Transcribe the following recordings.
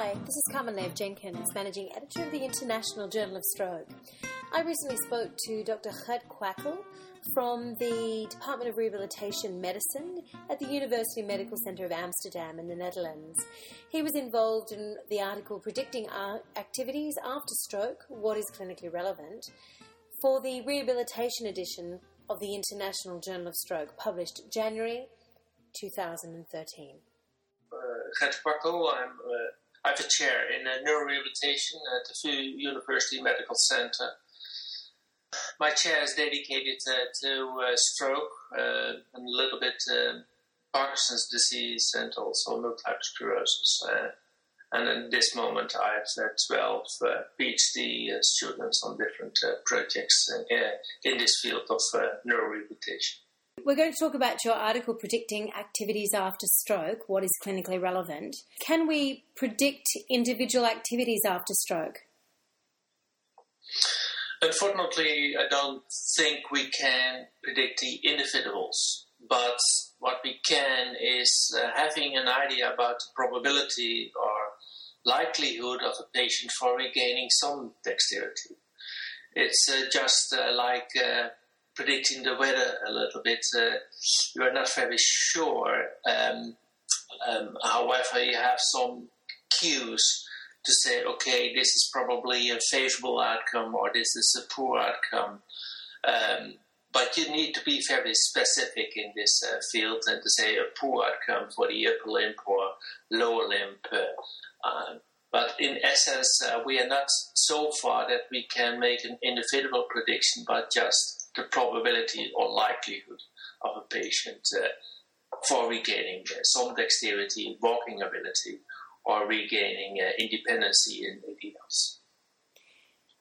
Hi, this is Carmen Lev Jenkins, Managing Editor of the International Journal of Stroke. I recently spoke to Dr. Gert Kwakkel from the Department of Rehabilitation Medicine at the University Medical Center of Amsterdam in the Netherlands. He was involved in the article Predicting Activities After Stroke What is Clinically Relevant for the Rehabilitation edition of the International Journal of Stroke, published January 2013. Uh, Gert Kwakkel, I'm uh, I have a chair in neurorehabilitation at the VU University Medical Center. My chair is dedicated to uh, stroke uh, and a little bit uh, Parkinson's disease and also multiple sclerosis. Uh, and at this moment, I have 12 PhD students on different projects in this field of neurorehabilitation. We're going to talk about your article predicting activities after stroke, what is clinically relevant. Can we predict individual activities after stroke? Unfortunately, I don't think we can predict the individuals, but what we can is uh, having an idea about the probability or likelihood of a patient for regaining some dexterity. It's uh, just uh, like uh, predicting the weather a little bit. Uh, you are not very sure. Um, um, however, you have some cues to say, okay, this is probably a favorable outcome or this is a poor outcome. Um, but you need to be very specific in this uh, field and to say a poor outcome for the upper limb or lower limb. Uh, but in essence, uh, we are not so far that we can make an individual prediction, but just the probability or likelihood of a patient uh, for regaining uh, some dexterity, walking ability, or regaining uh, independency in anything else.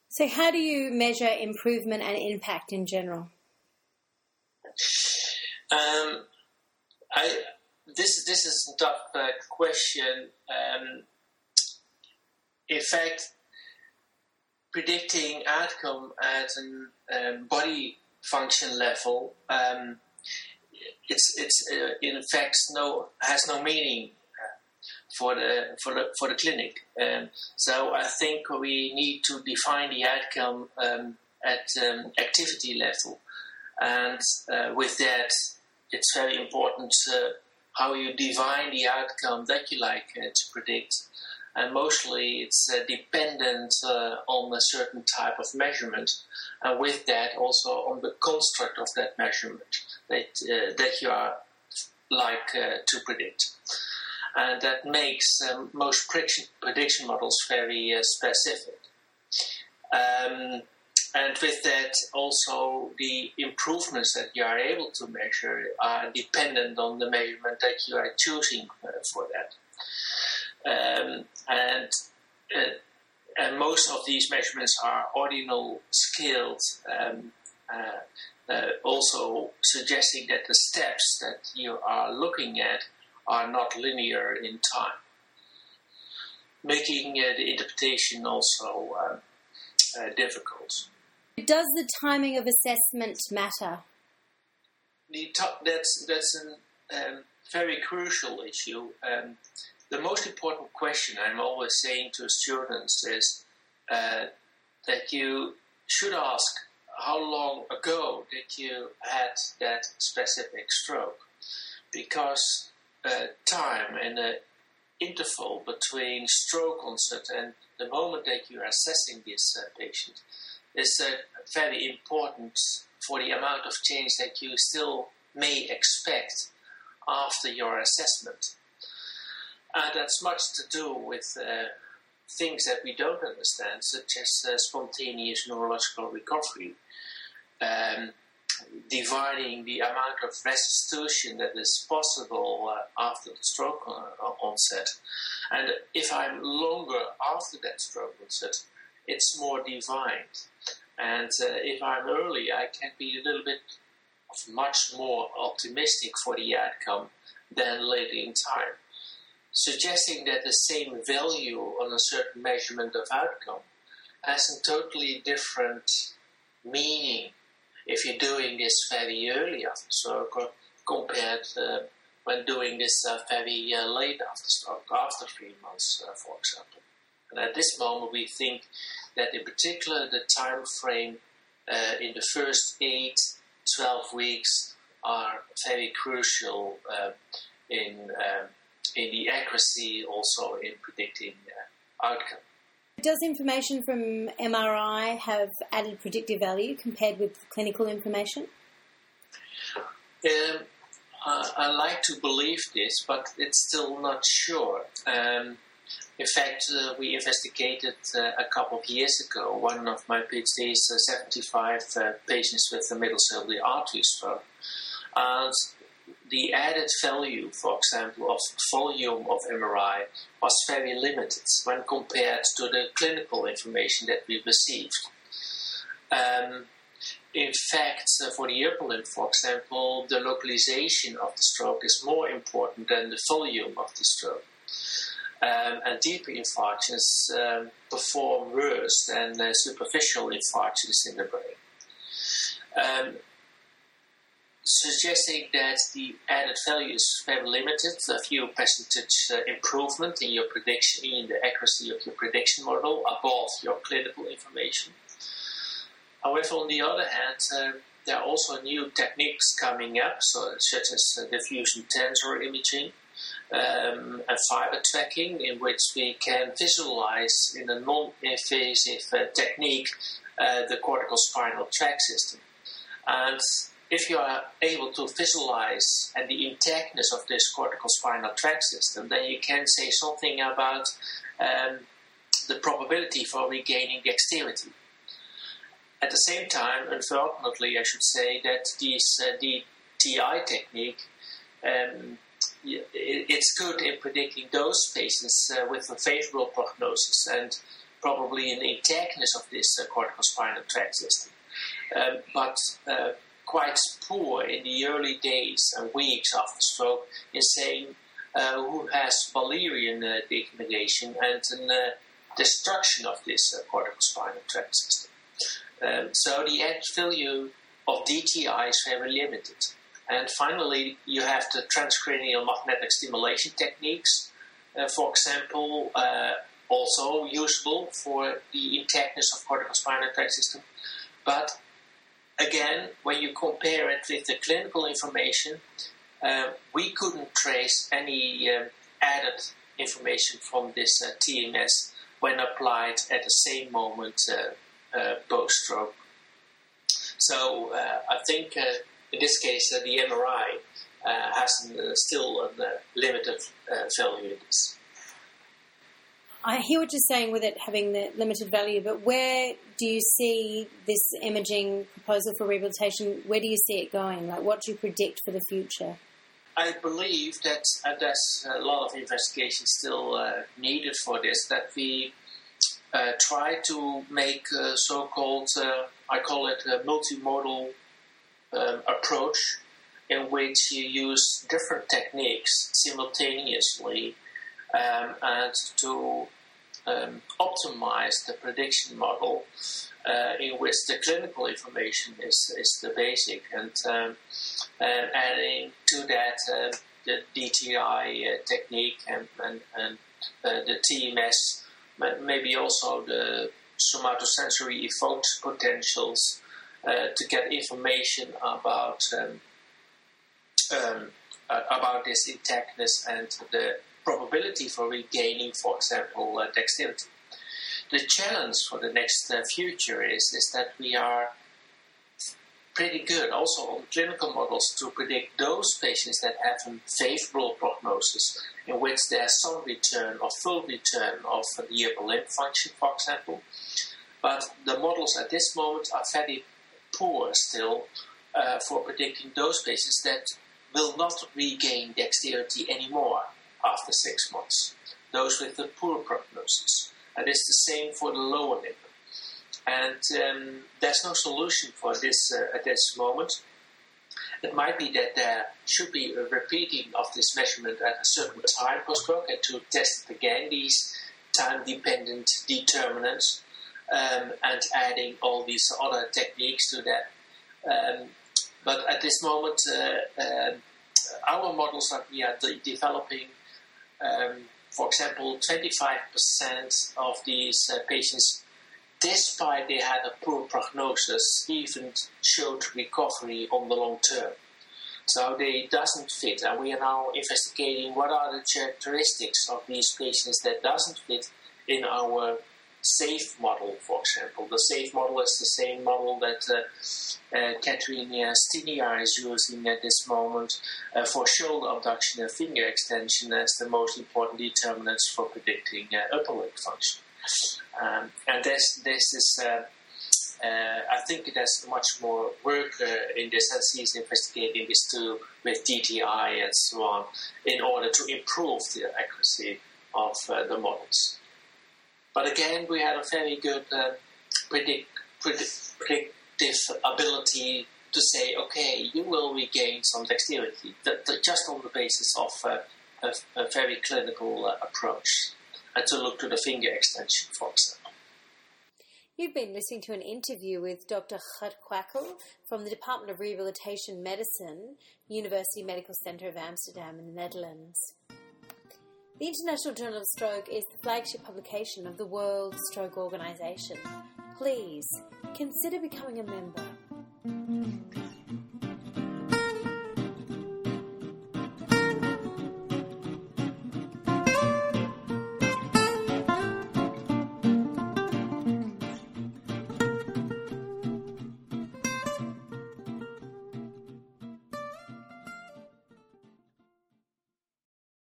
So, how do you measure improvement and impact in general? Um, I this this is a tough uh, question. Um, in fact, predicting outcome at a um, body function level, um, it's it's uh, in fact no has no meaning uh, for the for the for the clinic. Um, so I think we need to define the outcome um, at um, activity level, and uh, with that, it's very important uh, how you define the outcome that you like uh, to predict and mostly it's uh, dependent uh, on a certain type of measurement, and with that also on the construct of that measurement that uh, that you are like to predict, and that makes um, most prediction, models very uh, specific. Um, and with that, also the improvements that you are able to measure are dependent on the measurement that you are choosing for that. Um, and, uh, and most of these measurements are ordinal scaled, um, uh, uh, also suggesting that the steps that you are looking at are not linear in time, making uh, the interpretation also um, uh, difficult. Does the timing of assessment matter? The top, that's that's a um, very crucial issue. Um, the most important question I'm always saying to students is uh, that you should ask how long ago did you had that specific stroke? Because uh, time and the interval between stroke onset and the moment that you are assessing this uh, patient is uh, very important for the amount of change that you still may expect after your assessment. And that's much to do with uh, things that we don't understand, such as uh, spontaneous neurological recovery, um, dividing the amount of restitution that is possible uh, after the stroke onset. And if I'm longer after that stroke onset, it's more defined. And uh, if I'm early, I can be a little bit much more optimistic for the outcome than later in time suggesting that the same value on a certain measurement of outcome has a totally different meaning if you're doing this very early after stroke compared uh, when doing this uh, very uh, late after stroke, after three months, for example. And at this moment, we think that in particular the time frame in the first 8, 12 weeks are very crucial in, um, in the accuracy, also in predicting uh, outcome. Does information from MRI have added predictive value compared with clinical information? Um, I, I, like to believe this, but it's still not sure. Um, in fact, uh, we investigated uh, a couple of years ago one of my PhD's uh, 75 uh, patients with a middle cerebral artery stroke. And the added value, for example, of volume of MRI was very limited when compared to the clinical information that we received. Um, in fact, uh, for the upper limb, for example, the localization of the stroke is more important than the volume of the stroke. Um, and deeper infarctions um, perform worse than uh, superficial infarctions in the brain. Um, suggesting that the added value is very limited, a few percentage uh, improvement in your prediction, in the accuracy of your prediction model above your clinical information. However, on the other hand, uh, there are also new techniques coming up, so, such as uh, diffusion tensor imaging um, and fiber tracking, in which we can visualize in a non invasive uh, technique uh, the cortical spinal tract system. And if you are able to visualize and the intactness of this cortical spinal tract system, then you can say something about um, the probability for regaining dexterity. At the same time, unfortunately, I should say that this uh, DTI technique um, it's good in predicting those patients uh, with a favorable prognosis and probably an intactness of this uh, cortical spinal tract system. Um, but uh, quite poor in the early days and weeks after stroke in saying uh, who has Wallerian uh, and uh, destruction of this uh, cortical spinal tract system. Um, so the added value of DTI is very limited. And finally, you have the transcranial magnetic stimulation techniques, uh, for example, uh, also useful for the intactness of cortical spinal tract system. But again, when you compare it with the clinical information, uh, we couldn't trace any uh, added information from this uh, TMS when applied at the same moment uh, uh, post stroke. So uh, I think in this case the MRI has still a limited value in this. I hear what you're saying with it having the limited value, but where do you see this imaging proposal for rehabilitation? Where do you see it going? Like, what do you predict for the future? I believe that uh, there's a lot of investigation still uh, needed for this. That we uh, try to make so-called, uh, I call it a multimodal um, approach, in which you use different techniques simultaneously um, and to um, optimize the prediction model uh, in which the clinical information is, is the basic and, um, and adding to that uh, the DTI uh, technique and, and, and uh, the TMS, maybe also the somatosensory evoked potentials uh, to get information about um, um, uh, about this intactness and the probability for regaining, for example, uh, dexterity. The challenge for the next uh, future is, is that we are pretty good also on clinical models to predict those patients that have a favorable prognosis in which there's some return or full return of the upper limb function, for example. But the models at this moment are very poor still uh, for predicting those patients that will not regain dexterity anymore after six months, those with a poor prognosis. And it's the same for the lower limb. And um, there's no solution for this uh, at this moment. It might be that there should be a repeating of this measurement at a certain time post stroke and to test again these time dependent determinants um, and adding all these other techniques to that. Um, but at this moment, uh, uh, our models that we are de- developing, um, for example, 25% of these uh, patients, despite they had a poor prognosis, even showed recovery on the long term. So they doesn't fit, and we are now investigating what are the characteristics of these patients that doesn't fit in our SAFE model, for example. The SAFE model is the same model that uh, uh, Stinear is using at this moment uh, for shoulder abduction and finger extension as the most important determinants for predicting uh, upper limb function. Um, and this, this is, uh, uh, I think has much more work in this as he's investigating this too with DTI and so on in order to improve the accuracy of the models. But again, we had a very good uh, predict, predict, predictive ability to say, okay, you will regain some dexterity, just on the basis of uh, a, a, very clinical uh, approach, and to look to the finger extension, for example. You've been listening to an interview with Dr. Gert Kwakkel from the Department of Rehabilitation Medicine, University Medical Center of Amsterdam in the Netherlands. The International Journal of Stroke is the flagship publication of the World Stroke Organization. Please consider becoming a member.